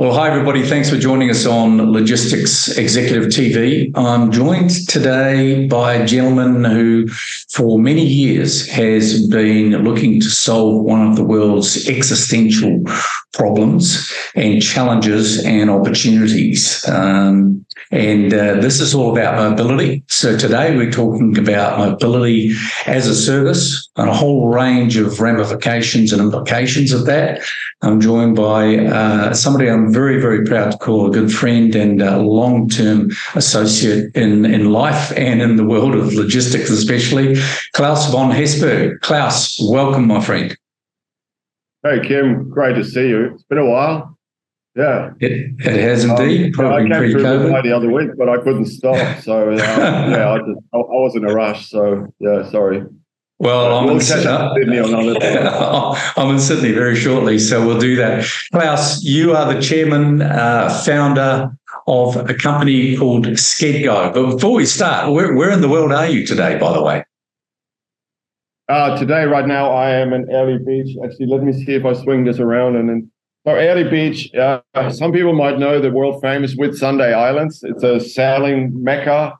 Well, hi, everybody. Thanks for joining us on Logistics Executive TV. I'm joined today by a gentleman who, for many years, has been looking to solve one of the world's existential problems and challenges and opportunities. Um, and uh, this is all about mobility. So today we're talking about mobility as a service and a whole range of ramifications and implications of that. I'm joined by uh, somebody I'm very, very proud to call a good friend and a long-term associate in, in life and in the world of logistics, especially Claus von Hessberg. Claus, welcome, my friend. Hey, Kim, great to see you. It's been a while. Yeah, it, it has indeed. Um, probably I came pre-COVID. the other week, but I couldn't stop. So uh, yeah, I, just, I, I was in a rush. So yeah, sorry. Well, I'm We'll in catch Sydney. up in Sydney on another day. I'm in Sydney very shortly, so we'll do that. Claus, you are the chairman, uh, founder of a company called SkedGo. But before we start, where, where in the world are you today, by the way? Uh, today, right now, I am in Airlie Beach. Actually, let me see if I swing this around and then. So Airlie Beach, uh, some people might know the world famous Whitsunday Islands. It's a sailing mecca,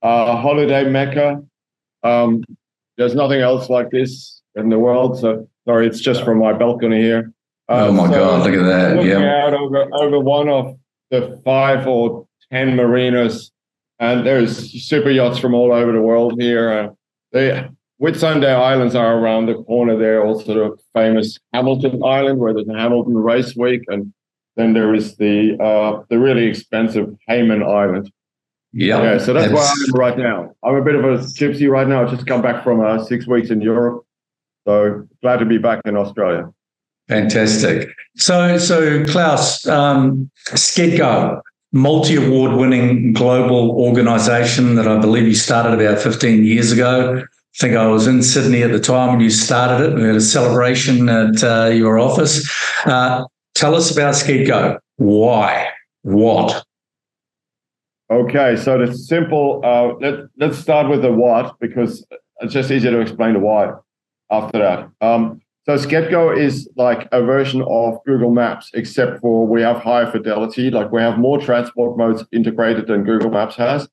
uh, holiday mecca. Um, there's nothing else like this in the world. So sorry, it's just from my balcony here. Uh, oh my so God, look at that. Yeah. out over, over one of the five or ten marinas, and there's super yachts from all over the world here. Uh, they Whitsunday Islands are around the corner there. Also, the famous Hamilton Island, where there's a Hamilton Race Week, and then there is the uh, the really expensive Hayman Island. Yep. Yeah, so that's where I am right now. I'm a bit of a gypsy right now. I just come back from uh, six weeks in Europe, so glad to be back in Australia. Fantastic. So, so Claus, um, SkedGo, multi-award winning global organization that I believe you started about 15 years ago. I think I was in Sydney at the time when you started it. We had a celebration at uh, your office. Uh, tell us about SkedGo. Why? What? Okay, so the simple. Uh, let Let's start with the what because it's just easier to explain the why after that. Um, so SkedGo is like a version of Google Maps, except for we have higher fidelity. Like we have more transport modes integrated than Google Maps has,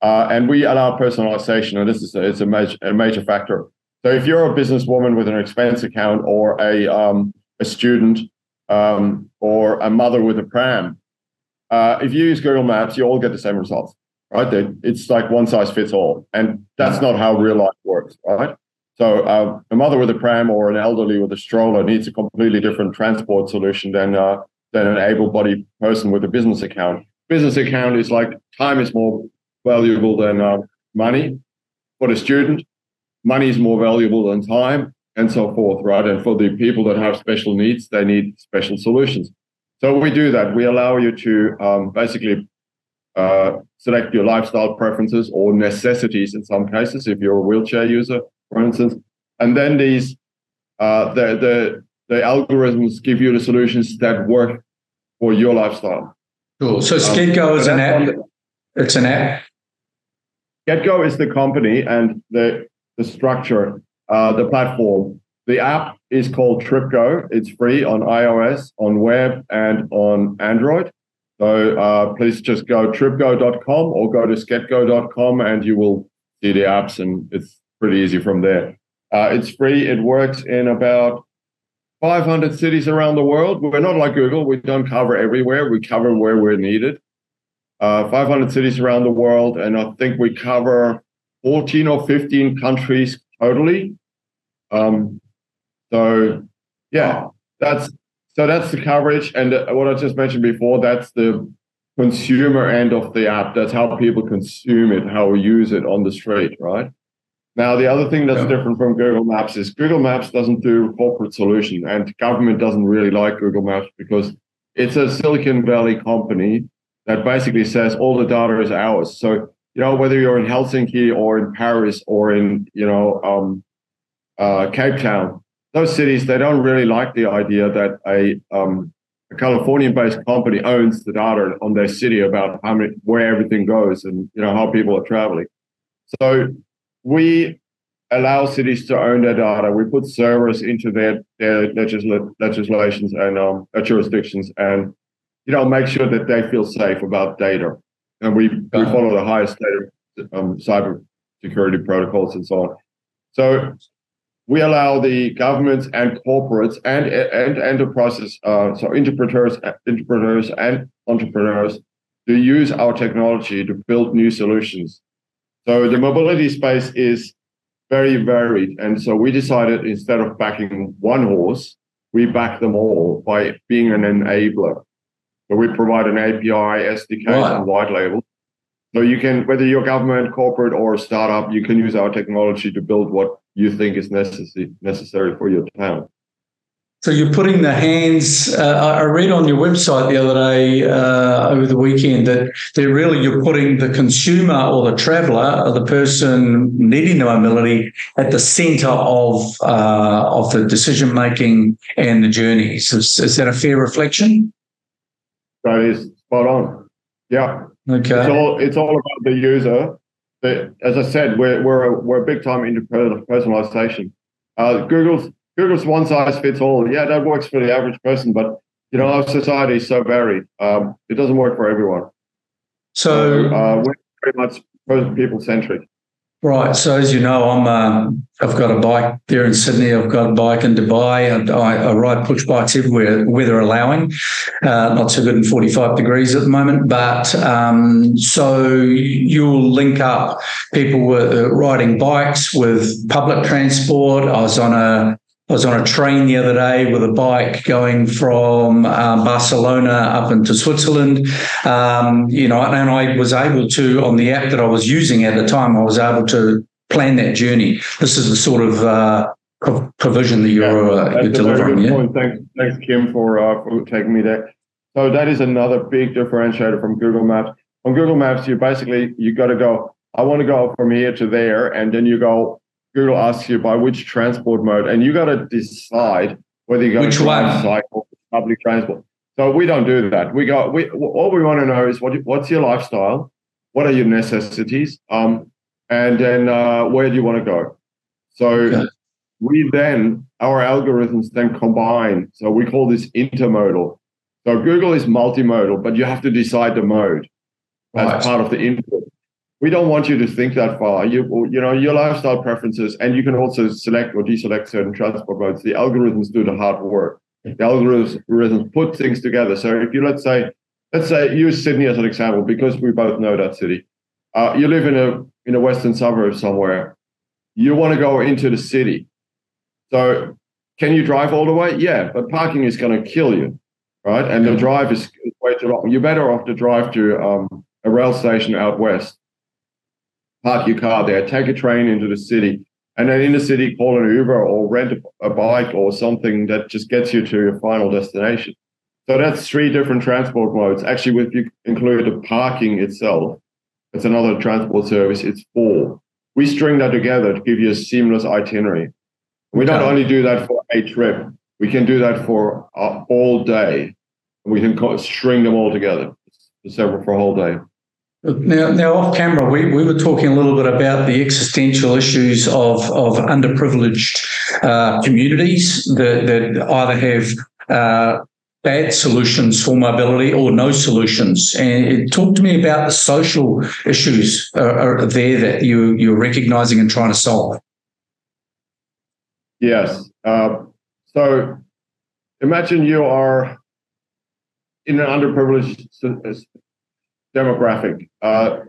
uh, and we allow personalization. And this is a, it's a major a major factor. So if you're a businesswoman with an expense account, or a um, a student, um, or a mother with a pram, uh, if you use Google Maps, you all get the same results, right? It's like one size fits all, and that's not how real life works, right? So uh, a mother with a pram or an elderly with a stroller needs a completely different transport solution than uh, than an able-bodied person with a business account. Business account is like time is more valuable than uh, money for the student. Money is more valuable than time, and so forth, right? And for the people that have special needs, they need special solutions. So we do that. We allow you to um, basically uh, select your lifestyle preferences or necessities in some cases, if you're a wheelchair user, for instance. And then these uh, the the the algorithms give you the solutions that work for your lifestyle. Cool. So Um, SkedGo is an app. one- It's an app. SkedGo is the company and the the structure, uh, the platform. The app is called TripGo. It's free on iOS, on web, and on Android. So uh, please just go tripgo.com or go to skedgo.com and you will see the apps, and it's pretty easy from there. Uh, it's free. It works in about 500 cities around the world. We're not like Google. We don't cover everywhere. We cover where we're needed. Uh, 500 cities around the world, and I think we cover 14 or 15 countries totally. Um, so, yeah, that's so that's the coverage, and uh, what I just mentioned before. That's the consumer end of the app. That's how people consume it, how we use it on the street, right? Now, the other thing that's Yeah. different from Google Maps is Google Maps doesn't do corporate solution, and government doesn't really like Google Maps because it's a Silicon Valley company that basically says all the data is ours. So you know whether you're in Helsinki or in Paris or in you know um, uh, Cape Town, those cities they don't really like the idea that a, um, a Californian-based company owns the data on their city about how many where everything goes and you know how people are traveling. So we allow cities to own their data. We put servers into their their legisla- legislations and um, jurisdictions, and you know, make sure that they feel safe about data. And we, we follow the highest data um, cyber security protocols and so on. So we allow the governments and corporates and and enterprises, uh, so interpreters, interpreters and entrepreneurs, to use our technology to build new solutions. So the mobility space is very varied, and so we decided instead of backing one horse, we back them all by being an enabler. So we provide an API, SDK, Right. and white label. So you can, whether you're government, corporate, or a startup, you can use our technology to build what you think is necessary necessary for your town. So you're putting the hands. Uh, I read on your website the other day uh, over the weekend that they're really you're putting the consumer or the traveller or the person needing the mobility at the centre of uh, of the decision making and the journeys. Is, is that a fair reflection? That is spot on. Yeah, Okay. it's all it's all about the user. The, as I said, we're we're a, we're big time into personalization. Uh, Google's Google's one size fits all. Yeah, that works for the average person, but you know our society is so varied. Um, it doesn't work for everyone. So uh, we're very much people centric. Right. So as you know, I'm um, I've got a bike there in Sydney. I've got a bike in Dubai. and I, I ride push bikes everywhere, weather allowing. Uh, not so good in 45 degrees at the moment, but um, so you'll link up people with uh, riding bikes with public transport. I was on a I was on a train the other day with a bike going from um, Barcelona up into Switzerland. Um, you know, and I was able to, on the app that I was using at the time, I was able to plan that journey. This is the sort of uh, pro- provision that you're, uh, you're delivering. Yeah. Thanks, thanks, Kim, for uh, for taking me there. So that is another big differentiator from Google Maps. On Google Maps, you basically you got to go. I want to go from here to there, and then you go. Google asks you by which transport mode, and you got to decide whether you're going Which to one? cycle, public transport. So we don't do that. We go. We all we want to know is what what's your lifestyle, what are your necessities, um, and then uh, where do you want to go. So Okay. we then our algorithms then combine. So we call this intermodal. So Google is multimodal, but you have to decide the mode as part of the input. We don't want you to think that far. You you know your lifestyle preferences, and you can also select or deselect certain transport modes. The algorithms do the hard work. The algorithms put things together. So if you let's say let's say use Sydney as an example because we both know that city. Uh, you live in a in a western suburb somewhere. You want to go into the city. So can you drive all the way? Yeah, but parking is going to kill you, right? And the drive is is way too long. You're better off to drive to um, a rail station out west, park your car there, take a train into the city, and then in the city call an Uber or rent a, bike or something that just gets you to your final destination. So that's three different transport modes. Actually, if you include the parking itself, it's another transport service. It's four. We string that together to give you a seamless itinerary. We don't only do that for a trip. We can do that for uh, all day. We can string them all together for several for a whole day. Now, now off camera, we, we were talking a little bit about the existential issues of, of underprivileged uh, communities that, that either have uh, bad solutions for mobility or no solutions. And talk to me about the social issues uh, are there that you, you're recognizing and trying to solve. Yes. Uh, so imagine you are in an underprivileged demographic. Uh,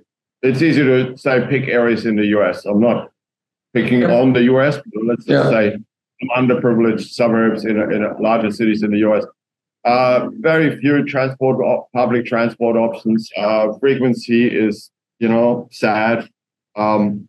it's easy to say pick areas in the US. I'm not picking Yeah. on the US, but let's just Yeah. say some underprivileged suburbs in, a, in a larger cities in the US. Uh, very few transport, public transport options. Uh, frequency is, you know, sad, um,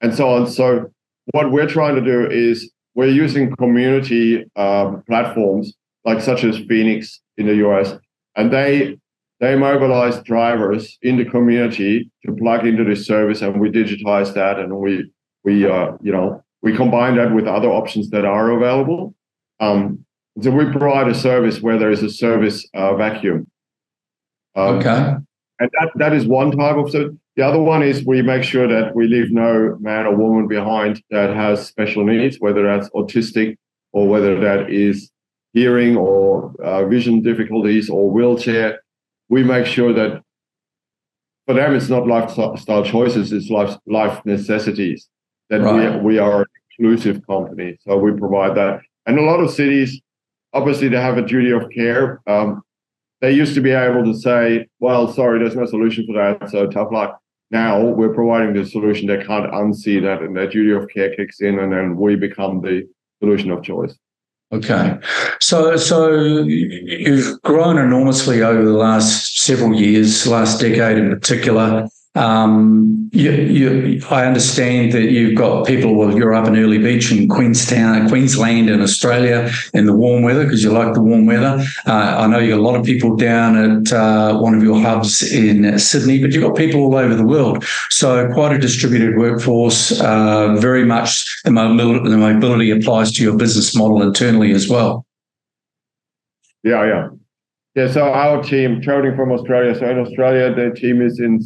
and so on. So what we're trying to do is we're using community um, platforms like such as Phoenix in the US, and they they mobilize drivers in the community to plug into this service, and we digitize that, and we we uh, you know we combine that with other options that are available. Um, so we provide a service where there is a service uh, vacuum. Um, Okay. and that, that is one type of service. The other one is we make sure that we leave no man or woman behind that has special needs, whether that's autistic or whether that is hearing or uh, vision difficulties or wheelchair. We make sure that for them it's not lifestyle choices, it's life life necessities. That right. we we are an inclusive company, so we provide that. And a lot of cities, obviously, they have a duty of care. Um, they used to be able to say, "Well, sorry, there's no solution for that, so tough luck." Now we're providing the solution. They can't unsee that, and their duty of care kicks in, and then we become the solution of choice. Okay, so so you've grown enormously over the last several years, last decade in particular. Um, you, you, I understand that you've got people. Well, you're up in Airlie Beach in Queenstown, Queensland, in Australia, in the warm weather because you like the warm weather. Uh, I know you got a lot of people down at uh, one of your hubs in Sydney, but you've got people all over the world. So quite a distributed workforce. Uh, very much the mobility, the mobility applies to your business model internally as well. Yeah, yeah, yeah. So our team traveling from Australia. So in Australia, the team is in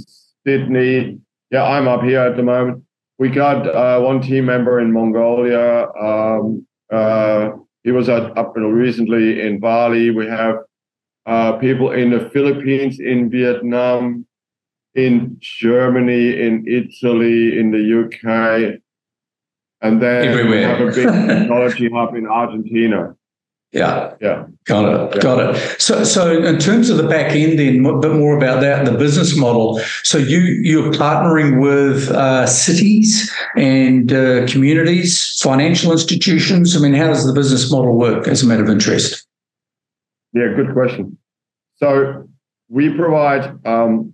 Sydney. Yeah, I'm up here at the moment. We got uh, one team member in Mongolia. Um, uh, he was at, up until recently in Bali. We have uh, people in the Philippines, in Vietnam, in Germany, in Italy, in the UK, and then Everywhere. we have a big technology hub in Argentina. Yeah. Yeah. Got it. Yeah. Got it. So, so in terms of the back end, then a bit more about that, the business model. So you you're partnering with uh, cities and uh, communities, financial institutions. I mean, how does the business model work? As a matter of interest. Yeah, good question. So we provide um,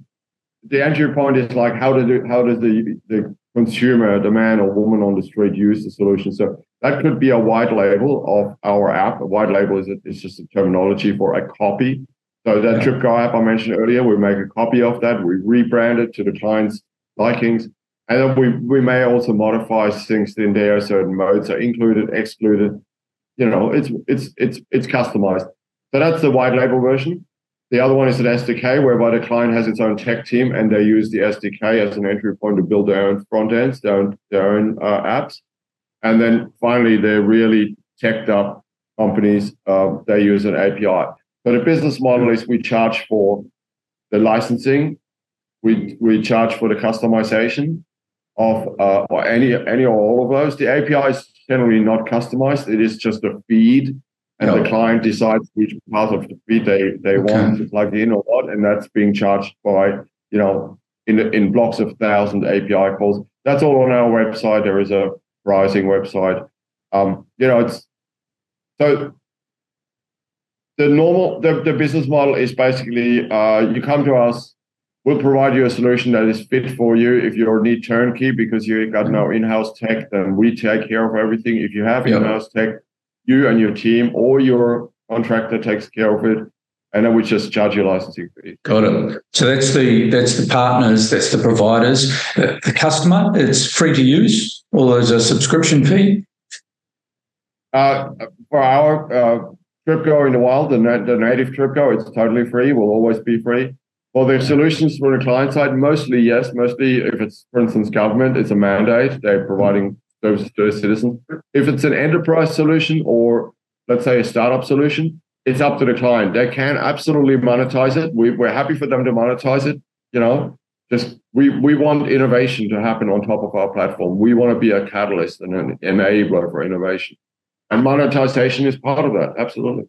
the entry point is like how does how does the the consumer, the man or woman on the street, use the solution? So that could be a white label of our app. A white label is, a, is just a terminology for a copy. So that yeah. TripGo app I mentioned earlier, we make a copy of that. We rebrand it to the client's likings. And then we, we may also modify things in there. Certain modes are included, excluded. You know, it's it's it's it's customized. So that's the white label version. The other one is an SDK, whereby the client has its own tech team and they use the SDK as an entry point to build their own front ends, their own, their own uh, apps. And then finally, they're really teched up companies. Uh, they use an API. So the business model is we charge for the licensing, we we charge for the customization of uh, or any any or all of those. The API is generally not customized. It is just a feed, and the client decides which part of the feed they they okay. want to plug in or what, and that's being charged by you know in in blocks of thousand API calls. That's all on our website. There is a Rising website. Um, you know, it's so the normal the, the business model is basically uh, you come to us, we'll provide you a solution that is fit for you. If you don't need turnkey because you've got no in-house tech, then we take care of everything. If you have in-house tech, you and your team or your contractor takes care of it and then we just charge you licensing fee. Got it. So that's the that's the partners, that's the providers. The, the customer, it's free to use, or there's a subscription fee. Uh, for our uh, TripGo in the wild, the, the native TripGo, it's totally free. Will always be free. Well, there's solutions for the client side. Mostly, yes. Mostly, if it's, for instance, government, it's a mandate. They're providing services to their citizens. If it's an enterprise solution or let's say a startup solution, it's up to the client. They can absolutely monetize it. We, we're happy for them to monetize it. You know, just we we want innovation to happen on top of our platform. We want to be a catalyst and an enabler for innovation, and monetization is part of that. Absolutely.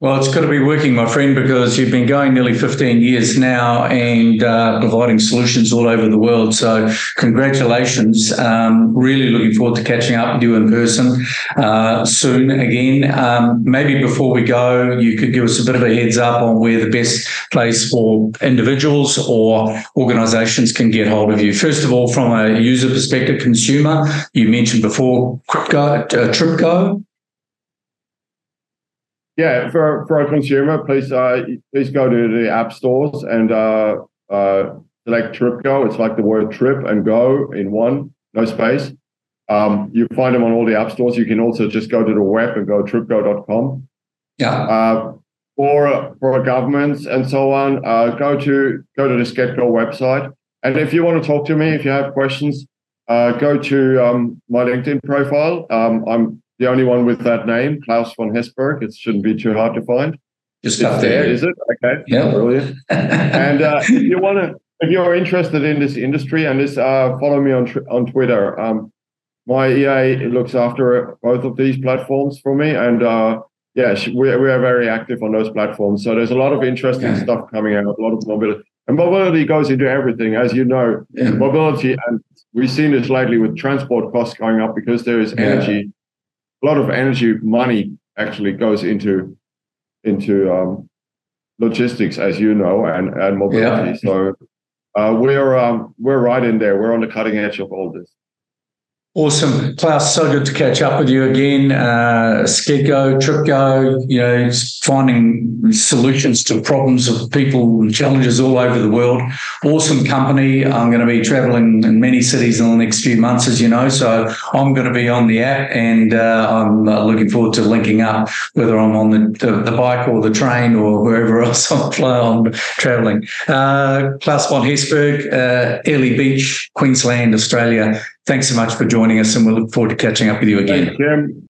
Well, it's got to be working, my friend, because you've been going nearly 15 years now and uh, providing solutions all over the world. So, congratulations. Um, really looking forward to catching up with you in person uh, soon again. Um, maybe before we go, you could give us a bit of a heads up on where the best place for individuals or organizations can get hold of you. First of all, from a user perspective, consumer, you mentioned before Crypto, uh, TripGo. Yeah, for for a consumer, please uh, please go to the app stores and uh, uh, select TripGo. It's like the word trip and go in one, no space. Um, you find them on all the app stores. You can also just go to the web and go tripgo.com. Yeah. Uh, for for governments and so on, uh, go to go to the SkedGo website. And if you want to talk to me, if you have questions, uh, go to um, my LinkedIn profile. Um, I'm the only one with that name, Claus von Hessberg. It shouldn't be too hard to find. Just up there. Is it? Okay. Yeah. Brilliant. And uh, if you want to, if you're interested in this industry and this, uh, follow me on tr- on Twitter. Um, my EA looks after both of these platforms for me, and uh, yeah, we we are very active on those platforms. So there's a lot of interesting stuff coming out, a lot of mobility, and mobility goes into everything, as you know. Yeah. Mobility, and we've seen this lately with transport costs going up because there is Yeah. A lot of energy money actually goes into into um, logistics, as you know, and and mobility. Yeah. So uh, we're um, we're right in there. We're on the cutting edge of all this. Awesome. Claus, so good to catch up with you again. Uh, SkedGo, TripGo, you know, finding solutions to problems of people and challenges all over the world. Awesome company. I'm going to be traveling in many cities in the next few months, as you know. So I'm going to be on the app and uh, I'm uh, looking forward to linking up, whether I'm on the, the, the bike or the train or wherever else I'm, I'm traveling. Uh, Claus von Hessberg, uh, Airlie Beach, Queensland, Australia. Thanks so much for joining us, and we look forward to catching up with you again. Thanks, Jim.